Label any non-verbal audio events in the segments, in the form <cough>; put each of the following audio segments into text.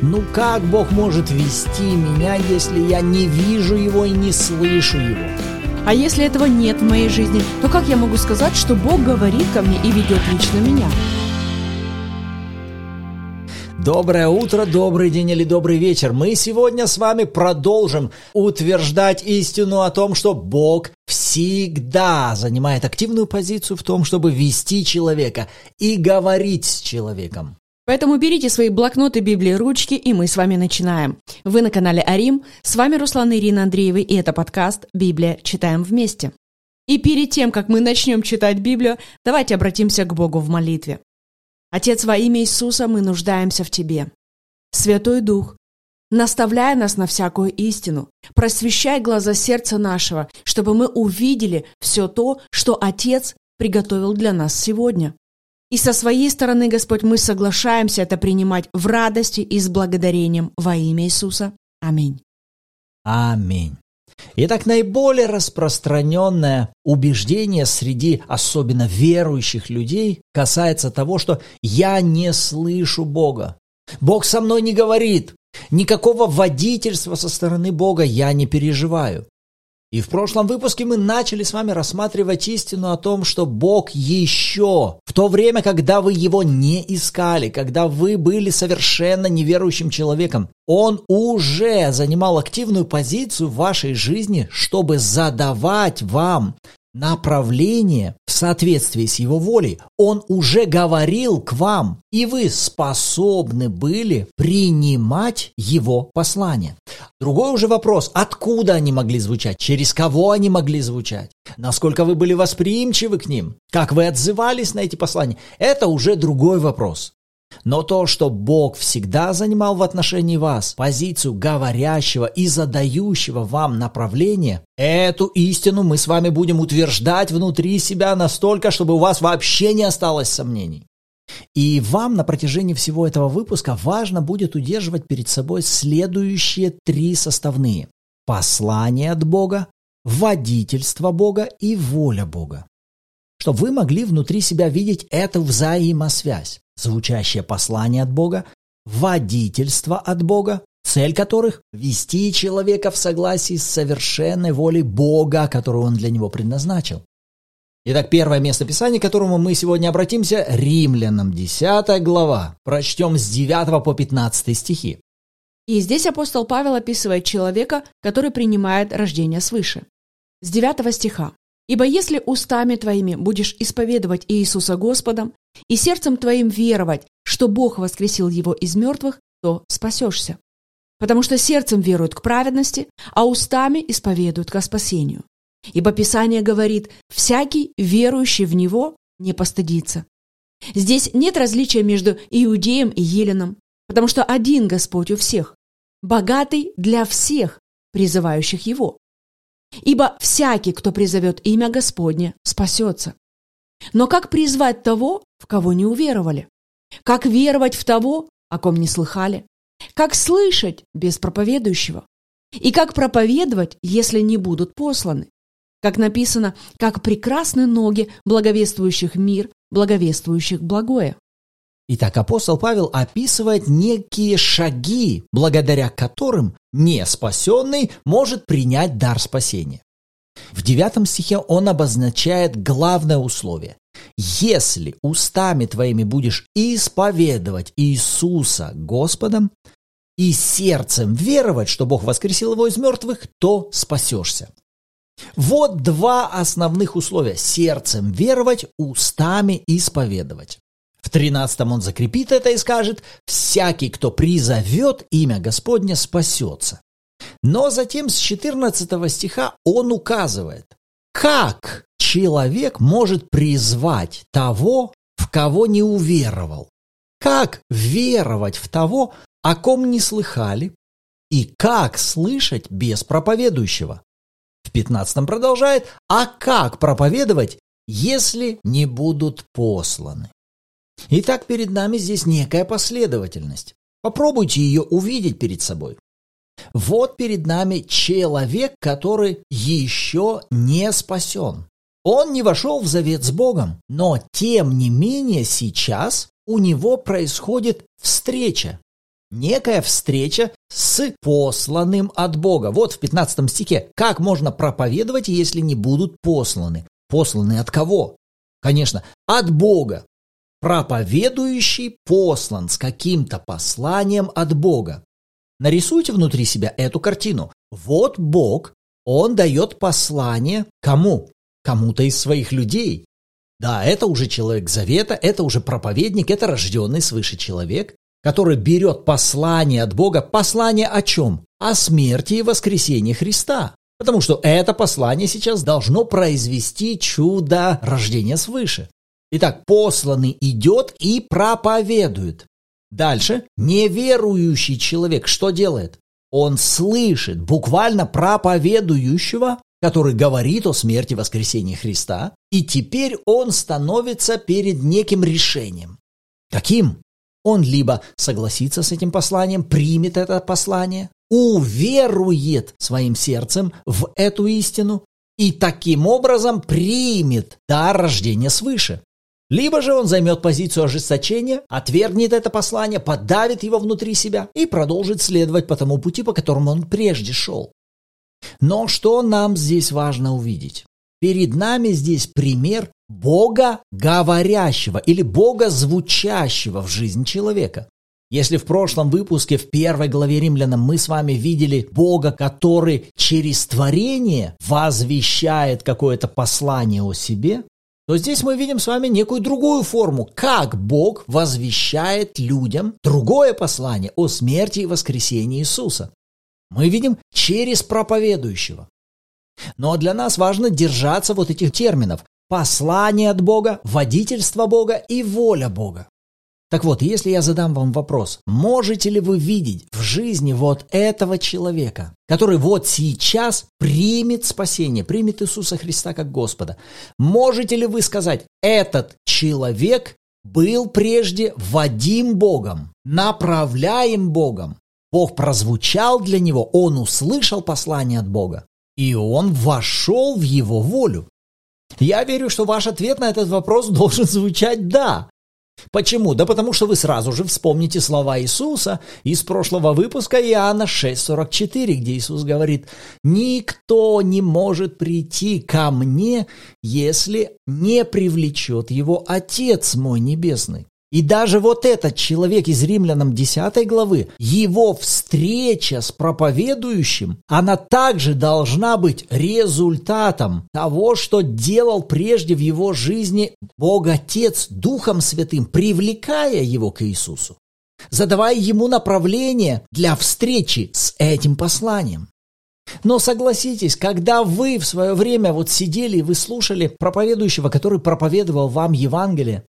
Ну как Бог может вести меня, если я не вижу Его и не слышу Его? А если этого нет в моей жизни, то как я могу сказать, что Бог говорит ко мне и ведет лично меня? Доброе утро, добрый день или добрый вечер. Мы сегодня с вами продолжим утверждать истину о том, что Бог всегда занимает активную позицию в том, чтобы вести человека и говорить с человеком. Поэтому берите свои блокноты, Библии, ручки, и мы с вами начинаем. Вы на канале Арим, с вами Руслан и Ирина Андреевы, и это подкаст «Библия. Читаем вместе». И перед тем, как мы начнем читать Библию, давайте обратимся к Богу в молитве. Отец, во имя Иисуса мы нуждаемся в Тебе. Святой Дух, наставляй нас на всякую истину, просвещай глаза сердца нашего, чтобы мы увидели все то, что Отец приготовил для нас сегодня. И со своей стороны, Господь, мы соглашаемся это принимать в радости и с благодарением во имя Иисуса. Аминь. Аминь. Итак, наиболее распространенное убеждение среди особенно верующих людей касается того, что я не слышу Бога. Бог со мной не говорит. Никакого водительства со стороны Бога я не переживаю. И в прошлом выпуске мы начали с вами рассматривать истину о том, что Бог еще в то время, когда вы Его не искали, когда вы были совершенно неверующим человеком, Он уже занимал активную позицию в вашей жизни, чтобы задавать вам направление в соответствии с его волей. Он уже говорил к вам, и вы способны были принимать его послание. Другой уже вопрос, откуда они могли звучать, через кого они могли звучать, насколько вы были восприимчивы к ним, как вы отзывались на эти послания, это уже другой вопрос. Но то, что Бог всегда занимал в отношении вас позицию говорящего и задающего вам направление, эту истину мы с вами будем утверждать внутри себя настолько, чтобы у вас вообще не осталось сомнений. И вам на протяжении всего этого выпуска важно будет удерживать перед собой следующие три составные. Послание от Бога, водительство Бога и воля Бога. Чтобы вы могли внутри себя видеть эту взаимосвязь звучащее послание от Бога, водительство от Бога, цель которых – вести человека в согласии с совершенной волей Бога, которую он для него предназначил. Итак, первое место Писания, к которому мы сегодня обратимся – Римлянам, 10 глава. Прочтем с 9 по 15 стихи. И здесь апостол Павел описывает человека, который принимает рождение свыше. С 9 стиха. «Ибо если устами твоими будешь исповедовать Иисуса Господом и сердцем твоим веровать, что Бог воскресил его из мертвых, то спасешься. Потому что сердцем веруют к праведности, а устами исповедуют ко спасению. Ибо Писание говорит, всякий, верующий в Него, не постыдится. Здесь нет различия между иудеем и еленом, потому что один Господь у всех, богатый для всех, призывающих Его. Ибо всякий, кто призовет имя Господне, спасется. Но как призвать того, в кого не уверовали? Как веровать в того, о ком не слыхали? Как слышать без проповедующего? И как проповедовать, если не будут посланы? Как написано, как прекрасны ноги благовествующих мир, благовествующих благое. Итак, апостол Павел описывает некие шаги, благодаря которым неспасенный может принять дар спасения. В девятом стихе он обозначает главное условие. Если устами твоими будешь исповедовать Иисуса Господом и сердцем веровать, что Бог воскресил его из мертвых, то спасешься. Вот два основных условия. Сердцем веровать, устами исповедовать. В тринадцатом он закрепит это и скажет, «Всякий, кто призовет имя Господне, спасется». Но затем с 14 стиха он указывает, как человек может призвать того, в кого не уверовал. Как веровать в того, о ком не слыхали, и как слышать без проповедующего. В 15 продолжает, а как проповедовать, если не будут посланы. Итак, перед нами здесь некая последовательность. Попробуйте ее увидеть перед собой. Вот перед нами человек, который еще не спасен. Он не вошел в завет с Богом, но тем не менее сейчас у него происходит встреча. некая встреча с посланным от Бога. Вот в 15 стихе. Как можно проповедовать, если не будут посланы? Посланы от кого? Конечно, от Бога. Проповедующий послан с каким-то посланием от Бога. Нарисуйте внутри себя эту картину. Вот Бог, Он дает послание кому? Кому-то из своих людей. Да, это уже человек завета, это уже проповедник, это рожденный свыше человек, который берет послание от Бога. Послание о чем? О смерти и воскресении Христа. Потому что это послание сейчас должно произвести чудо рождения свыше. Итак, посланный идет и проповедует. Дальше, неверующий человек что делает? Он слышит буквально проповедующего, который говорит о смерти и воскресении Христа, и теперь он становится перед неким решением. Каким? Он либо согласится с этим посланием, примет это послание, уверует своим сердцем в эту истину и таким образом примет дар рождения свыше. Либо же он займет позицию ожесточения, отвергнет это послание, подавит его внутри себя и продолжит следовать по тому пути, по которому он прежде шел. Но что нам здесь важно увидеть? Перед нами здесь пример Бога говорящего или Бога звучащего в жизнь человека. Если в прошлом выпуске, в первой главе римлянам, мы с вами видели Бога, который через творение возвещает какое-то послание о себе, то здесь мы видим с вами некую другую форму, как Бог возвещает людям другое послание о смерти и воскресении Иисуса. Мы видим через проповедующего. Но для нас важно держаться вот этих терминов. Послание от Бога, водительство Бога и воля Бога. Так вот, если я задам вам вопрос, можете ли вы видеть в жизни вот этого человека, который вот сейчас примет спасение, примет Иисуса Христа как Господа, можете ли вы сказать, этот человек был прежде водим Богом, направляем Богом, Бог прозвучал для него, он услышал послание от Бога, и он вошел в его волю. Я верю, что ваш ответ на этот вопрос <laughs> должен звучать «да». Почему? Да потому что вы сразу же вспомните слова Иисуса из прошлого выпуска Иоанна 6,44, где Иисус говорит, «Никто не может прийти ко мне, если не привлечет его Отец мой Небесный». И даже вот этот человек из Римлянам 10 главы, его встреча с проповедующим, она также должна быть результатом того, что делал прежде в его жизни Бог Отец Духом Святым, привлекая его к Иисусу, задавая ему направление для встречи с этим посланием. Но согласитесь, когда вы в свое время вот сидели и вы слушали проповедующего, который проповедовал вам Евангелие,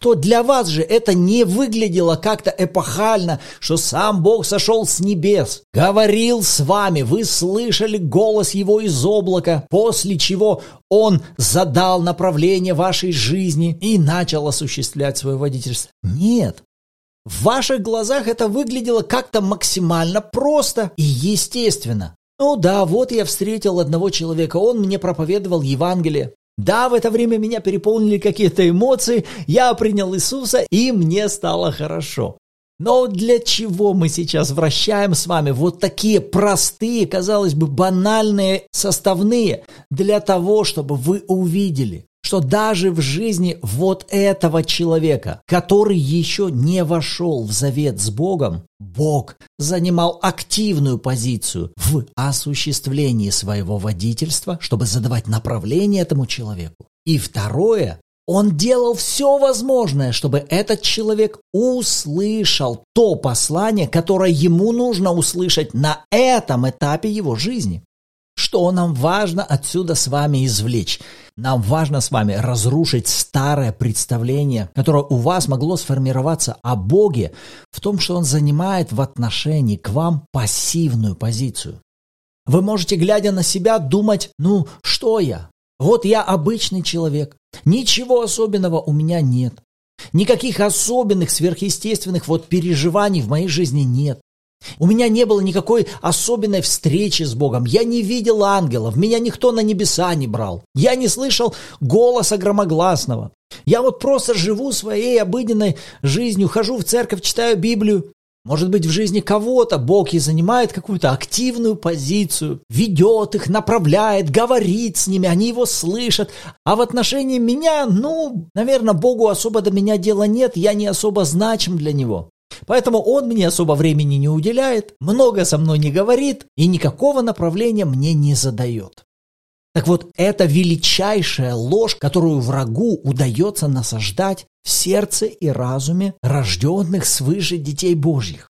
то для вас же это не выглядело как-то эпохально, что сам Бог сошел с небес, говорил с вами, вы слышали голос Его из облака, после чего Он задал направление вашей жизни и начал осуществлять свое водительство. Нет. В ваших глазах это выглядело как-то максимально просто и естественно. Ну да, вот я встретил одного человека, он мне проповедовал Евангелие. Да, в это время меня переполнили какие-то эмоции, я принял Иисуса, и мне стало хорошо. Но для чего мы сейчас вращаем с вами вот такие простые, казалось бы, банальные составные? Для того, чтобы вы увидели, что даже в жизни вот этого человека, который еще не вошел в завет с Богом, Бог занимал активную позицию в осуществлении своего водительства, чтобы задавать направление этому человеку. И второе, он делал все возможное, чтобы этот человек услышал то послание, которое ему нужно услышать на этом этапе его жизни. Что нам важно отсюда с вами извлечь? Нам важно с вами разрушить старое представление, которое у вас могло сформироваться о Боге, в том, что Он занимает в отношении к вам пассивную позицию. Вы можете, глядя на себя, думать, ну, что я? Вот я обычный человек, ничего особенного у меня нет. Никаких особенных сверхъестественных вот переживаний в моей жизни нет. У меня не было никакой особенной встречи с Богом. Я не видел ангелов, меня никто на небеса не брал. Я не слышал голоса громогласного. Я вот просто живу своей обыденной жизнью, хожу в церковь, читаю Библию. Может быть, в жизни кого-то Бог и занимает какую-то активную позицию, ведет их, направляет, говорит с ними, они его слышат. А в отношении меня, ну, наверное, Богу особо до меня дела нет, я не особо значим для него. Поэтому он мне особо времени не уделяет, много со мной не говорит и никакого направления мне не задает. Так вот, это величайшая ложь, которую врагу удается насаждать в сердце и разуме рожденных свыше детей Божьих.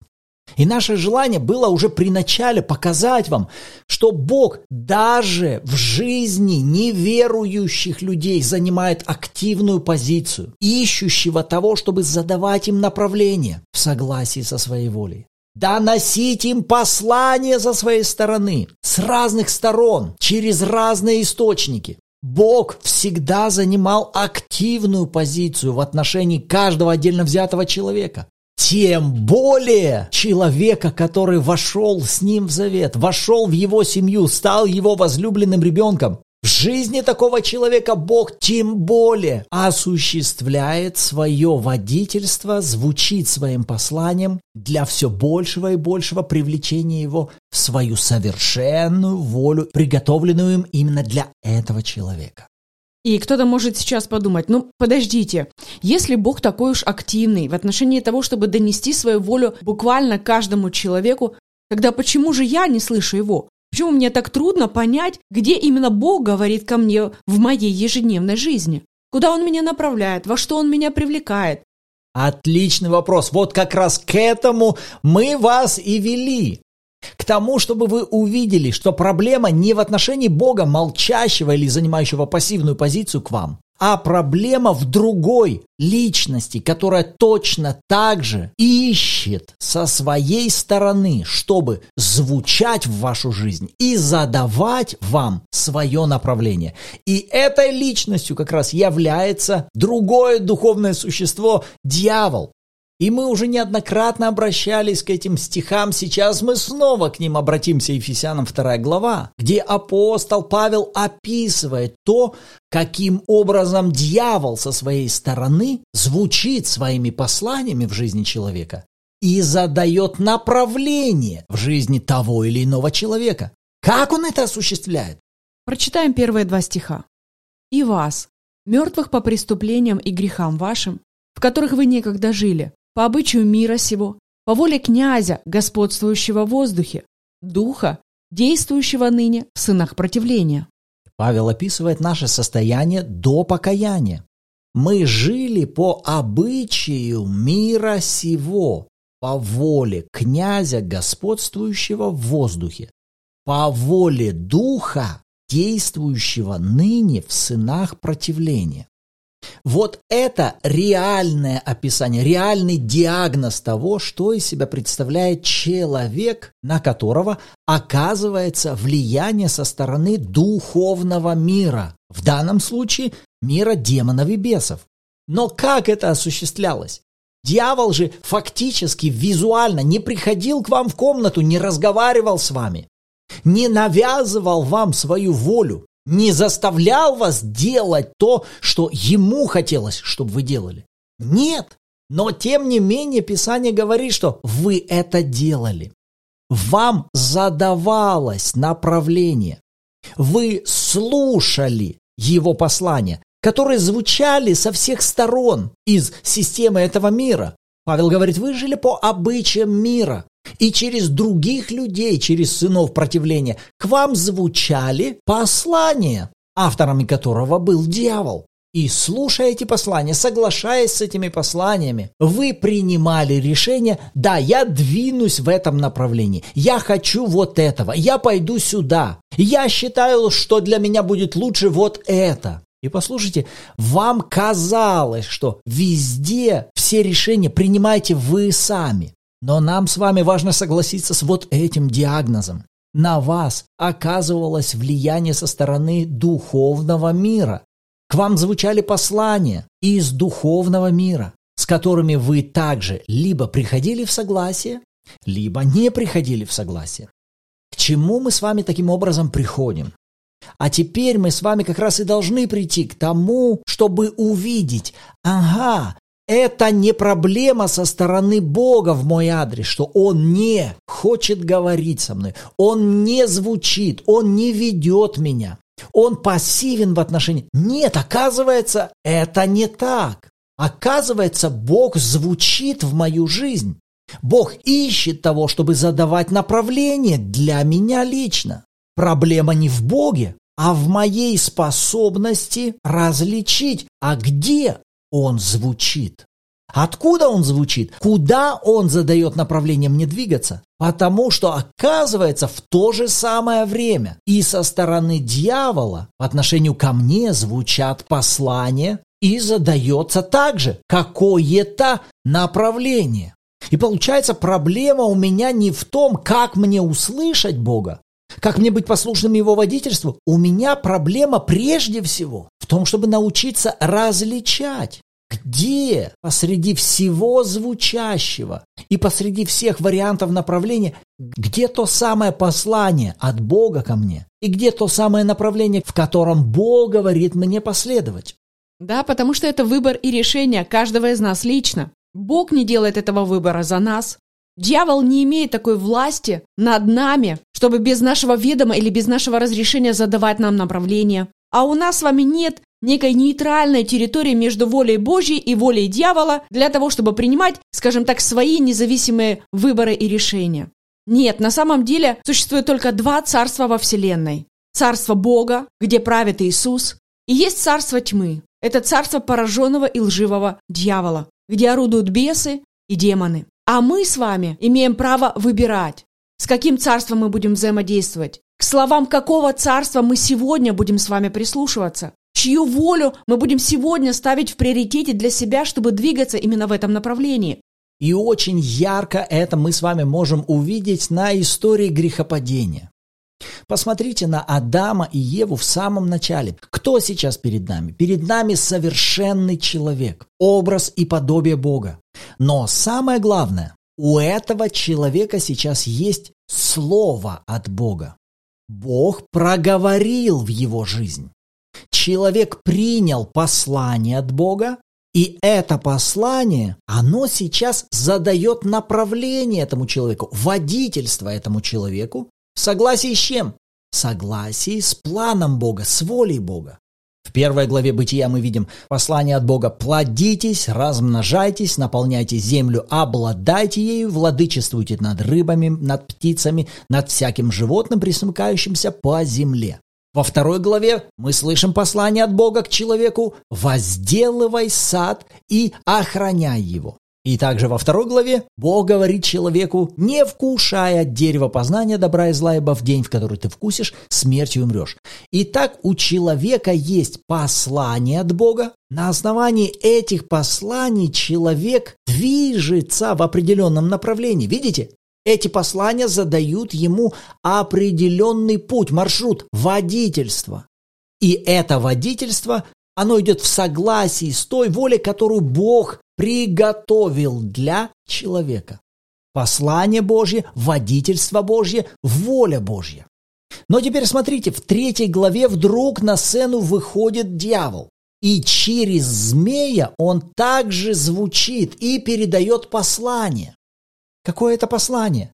И наше желание было уже при начале показать вам, что Бог даже в жизни неверующих людей занимает активную позицию, ищущего того, чтобы задавать им направление в согласии со своей волей доносить им послание со своей стороны, с разных сторон, через разные источники. Бог всегда занимал активную позицию в отношении каждого отдельно взятого человека. Тем более человека, который вошел с ним в завет, вошел в его семью, стал его возлюбленным ребенком. В жизни такого человека Бог тем более осуществляет свое водительство, звучит своим посланием для все большего и большего привлечения его в свою совершенную волю, приготовленную им именно для этого человека. И кто-то может сейчас подумать, ну подождите, если Бог такой уж активный в отношении того, чтобы донести свою волю буквально каждому человеку, тогда почему же я не слышу его? Почему мне так трудно понять, где именно Бог говорит ко мне в моей ежедневной жизни? Куда Он меня направляет? Во что Он меня привлекает? Отличный вопрос. Вот как раз к этому мы вас и вели. К тому, чтобы вы увидели, что проблема не в отношении Бога, молчащего или занимающего пассивную позицию к вам, а проблема в другой личности, которая точно так же ищет со своей стороны, чтобы звучать в вашу жизнь и задавать вам свое направление. И этой личностью как раз является другое духовное существо – дьявол. И мы уже неоднократно обращались к этим стихам, сейчас мы снова к ним обратимся, Ефесянам 2 глава, где апостол Павел описывает то, каким образом дьявол со своей стороны звучит своими посланиями в жизни человека и задает направление в жизни того или иного человека. Как он это осуществляет? Прочитаем первые два стиха. «И вас, мертвых по преступлениям и грехам вашим, в которых вы некогда жили, по обычаю мира сего, по воле князя, господствующего в воздухе, духа, действующего ныне в сынах противления. Павел описывает наше состояние до покаяния. Мы жили по обычаю мира сего, по воле князя, господствующего в воздухе, по воле духа, действующего ныне в сынах противления. Вот это реальное описание, реальный диагноз того, что из себя представляет человек, на которого оказывается влияние со стороны духовного мира. В данном случае мира демонов и бесов. Но как это осуществлялось? Дьявол же фактически визуально не приходил к вам в комнату, не разговаривал с вами, не навязывал вам свою волю не заставлял вас делать то, что ему хотелось, чтобы вы делали. Нет. Но тем не менее Писание говорит, что вы это делали. Вам задавалось направление. Вы слушали его послания, которые звучали со всех сторон из системы этого мира. Павел говорит, вы жили по обычаям мира. И через других людей, через сынов противления, к вам звучали послания, авторами которого был дьявол. И слушая эти послания, соглашаясь с этими посланиями, вы принимали решение, да, я двинусь в этом направлении, я хочу вот этого, я пойду сюда, я считаю, что для меня будет лучше вот это. И послушайте, вам казалось, что везде все решения принимаете вы сами. Но нам с вами важно согласиться с вот этим диагнозом. На вас оказывалось влияние со стороны духовного мира. К вам звучали послания из духовного мира, с которыми вы также либо приходили в согласие, либо не приходили в согласие. К чему мы с вами таким образом приходим? А теперь мы с вами как раз и должны прийти к тому, чтобы увидеть, ага, Это не проблема со стороны Бога в мой адрес, что Он не хочет говорить со мной, Он не звучит, Он не ведет меня, Он пассивен в отношении. Нет, оказывается, это не так. Оказывается, Бог звучит в мою жизнь. Бог ищет того, чтобы задавать направление для меня лично. Проблема не в Боге, а в моей способности различить, а где он звучит. Откуда он звучит? Куда он задает направление мне двигаться? Потому что, оказывается, в то же самое время и со стороны дьявола по отношению ко мне звучат послания и задается также какое-то направление. И получается, проблема у меня не в том, как мне услышать Бога, как мне быть послушным Его водительству? У меня проблема прежде всего в том, чтобы научиться различать, где посреди всего звучащего и посреди всех вариантов направления, где то самое послание от Бога ко мне, и где то самое направление, в котором Бог говорит мне последовать. Да, потому что это выбор и решение каждого из нас лично. Бог не делает этого выбора за нас. Дьявол не имеет такой власти над нами, чтобы без нашего ведома или без нашего разрешения задавать нам направление. А у нас с вами нет некой нейтральной территории между волей Божьей и волей дьявола для того, чтобы принимать, скажем так, свои независимые выборы и решения. Нет, на самом деле существует только два царства во Вселенной. Царство Бога, где правит Иисус, и есть царство тьмы. Это царство пораженного и лживого дьявола, где орудуют бесы и демоны. А мы с вами имеем право выбирать, с каким царством мы будем взаимодействовать, к словам какого царства мы сегодня будем с вами прислушиваться, чью волю мы будем сегодня ставить в приоритете для себя, чтобы двигаться именно в этом направлении. И очень ярко это мы с вами можем увидеть на истории грехопадения. Посмотрите на Адама и Еву в самом начале. Кто сейчас перед нами? Перед нами совершенный человек, образ и подобие Бога. Но самое главное, у этого человека сейчас есть слово от Бога. Бог проговорил в его жизнь. Человек принял послание от Бога, и это послание, оно сейчас задает направление этому человеку, водительство этому человеку, в согласии с чем? В согласии с планом Бога, с волей Бога. В первой главе Бытия мы видим послание от Бога «Плодитесь, размножайтесь, наполняйте землю, обладайте ею, владычествуйте над рыбами, над птицами, над всяким животным, присмыкающимся по земле». Во второй главе мы слышим послание от Бога к человеку «Возделывай сад и охраняй его». И также во второй главе Бог говорит человеку, не вкушая от дерева познания добра и зла, ибо в день, в который ты вкусишь, смертью умрешь. Итак, у человека есть послание от Бога. На основании этих посланий человек движется в определенном направлении. Видите? Эти послания задают ему определенный путь, маршрут, водительство. И это водительство, оно идет в согласии с той волей, которую Бог приготовил для человека. Послание Божье, водительство Божье, воля Божья. Но теперь смотрите, в третьей главе вдруг на сцену выходит дьявол. И через змея он также звучит и передает послание. Какое это послание?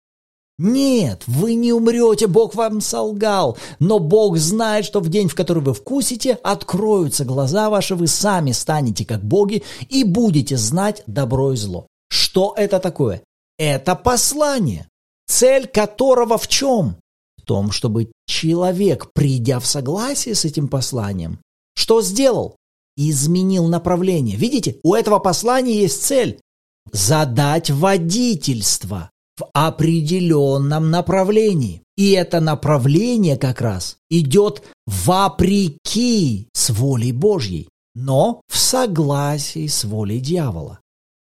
Нет, вы не умрете, Бог вам солгал. Но Бог знает, что в день, в который вы вкусите, откроются глаза ваши, вы сами станете как боги и будете знать добро и зло. Что это такое? Это послание, цель которого в чем? В том, чтобы человек, придя в согласие с этим посланием, что сделал? Изменил направление. Видите, у этого послания есть цель – задать водительство определенном направлении. И это направление как раз идет вопреки с волей Божьей, но в согласии с волей дьявола.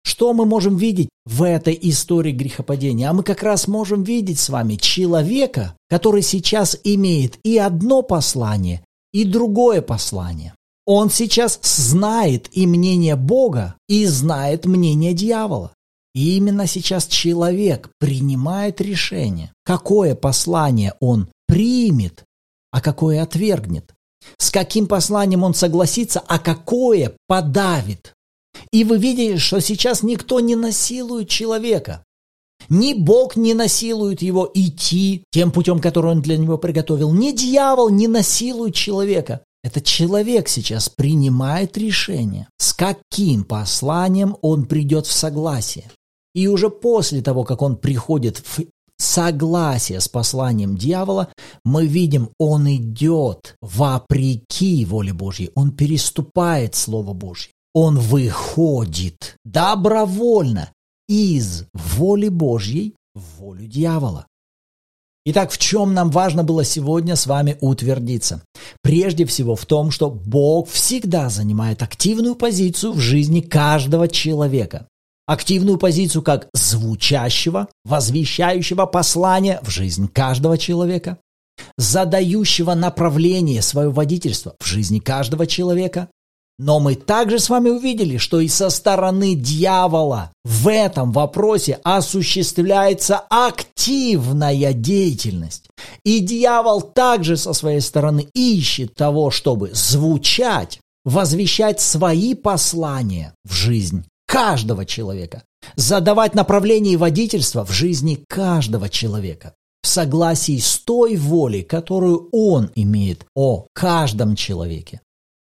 Что мы можем видеть в этой истории грехопадения? А мы как раз можем видеть с вами человека, который сейчас имеет и одно послание, и другое послание. Он сейчас знает и мнение Бога, и знает мнение дьявола. И именно сейчас человек принимает решение, какое послание он примет, а какое отвергнет. С каким посланием он согласится, а какое подавит. И вы видите, что сейчас никто не насилует человека. Ни Бог не насилует его идти тем путем, который он для него приготовил. Ни дьявол не насилует человека. Это человек сейчас принимает решение, с каким посланием он придет в согласие. И уже после того, как он приходит в согласие с посланием дьявола, мы видим, он идет вопреки воле Божьей, он переступает Слово Божье, он выходит добровольно из воли Божьей в волю дьявола. Итак, в чем нам важно было сегодня с вами утвердиться? Прежде всего в том, что Бог всегда занимает активную позицию в жизни каждого человека. Активную позицию как звучащего, возвещающего послания в жизнь каждого человека, задающего направление свое водительство в жизни каждого человека, но мы также с вами увидели, что и со стороны дьявола в этом вопросе осуществляется активная деятельность. И дьявол также со своей стороны ищет того, чтобы звучать, возвещать свои послания в жизнь каждого человека, задавать направление водительства в жизни каждого человека в согласии с той волей, которую он имеет о каждом человеке.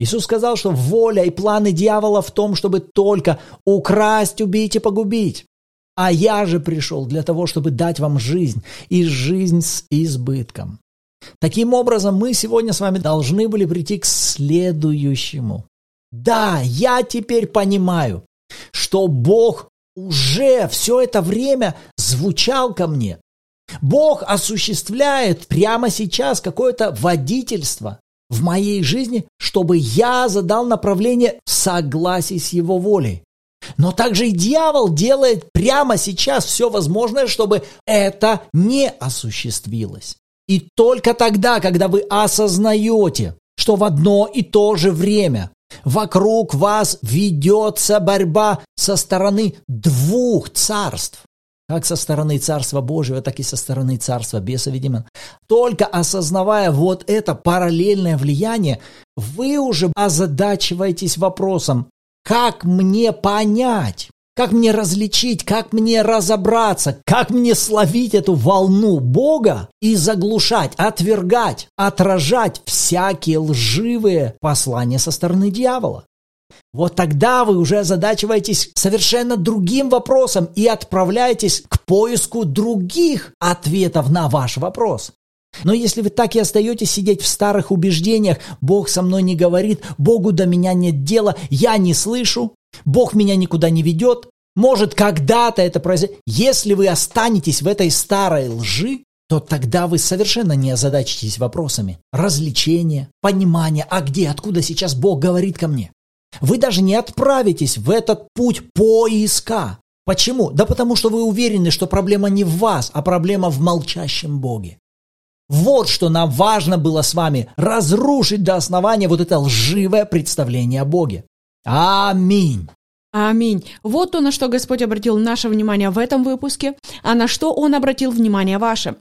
Иисус сказал, что воля и планы дьявола в том, чтобы только украсть, убить и погубить. А я же пришел для того, чтобы дать вам жизнь, и жизнь с избытком. Таким образом, мы сегодня с вами должны были прийти к следующему. Да, я теперь понимаю, что Бог уже все это время звучал ко мне. Бог осуществляет прямо сейчас какое-то водительство, в моей жизни, чтобы я задал направление в согласии с его волей. Но также и дьявол делает прямо сейчас все возможное, чтобы это не осуществилось. И только тогда, когда вы осознаете, что в одно и то же время вокруг вас ведется борьба со стороны двух царств, как со стороны Царства Божьего, так и со стороны Царства беса, видимо. Только осознавая вот это параллельное влияние, вы уже озадачиваетесь вопросом, как мне понять, как мне различить, как мне разобраться, как мне словить эту волну Бога и заглушать, отвергать, отражать всякие лживые послания со стороны дьявола. Вот тогда вы уже озадачиваетесь совершенно другим вопросом и отправляетесь к поиску других ответов на ваш вопрос. Но если вы так и остаетесь сидеть в старых убеждениях, Бог со мной не говорит, Богу до меня нет дела, я не слышу, Бог меня никуда не ведет, может когда-то это произойдет. Если вы останетесь в этой старой лжи, то тогда вы совершенно не озадачитесь вопросами развлечения, понимания, а где, откуда сейчас Бог говорит ко мне. Вы даже не отправитесь в этот путь поиска. Почему? Да потому что вы уверены, что проблема не в вас, а проблема в молчащем Боге. Вот что нам важно было с вами разрушить до основания вот это лживое представление о Боге. Аминь. Аминь. Вот то, на что Господь обратил наше внимание в этом выпуске, а на что Он обратил внимание ваше.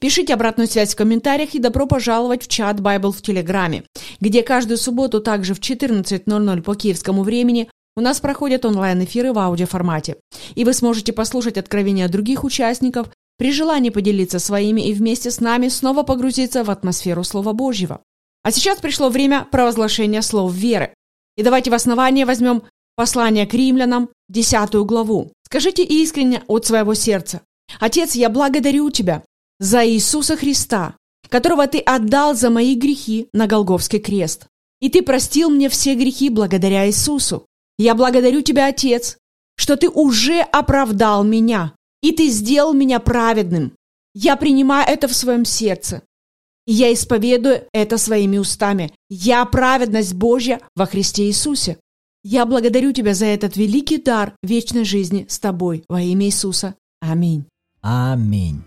Пишите обратную связь в комментариях и добро пожаловать в чат Bible в Телеграме, где каждую субботу также в 14.00 по киевскому времени у нас проходят онлайн-эфиры в аудиоформате. И вы сможете послушать откровения других участников, при желании поделиться своими и вместе с нами снова погрузиться в атмосферу Слова Божьего. А сейчас пришло время провозглашения слов веры. И давайте в основание возьмем послание к римлянам, 10 главу. Скажите искренне от своего сердца. «Отец, я благодарю Тебя за Иисуса Христа, которого Ты отдал за мои грехи на Голговский крест. И Ты простил мне все грехи благодаря Иисусу. Я благодарю Тебя, Отец, что Ты уже оправдал меня, и Ты сделал меня праведным. Я принимаю это в своем сердце. И я исповедую это своими устами. Я праведность Божья во Христе Иисусе. Я благодарю Тебя за этот великий дар вечной жизни с Тобой во имя Иисуса. Аминь. Аминь.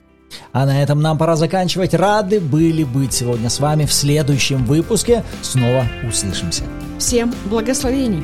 А на этом нам пора заканчивать. Рады были быть сегодня с вами в следующем выпуске. Снова услышимся. Всем благословений.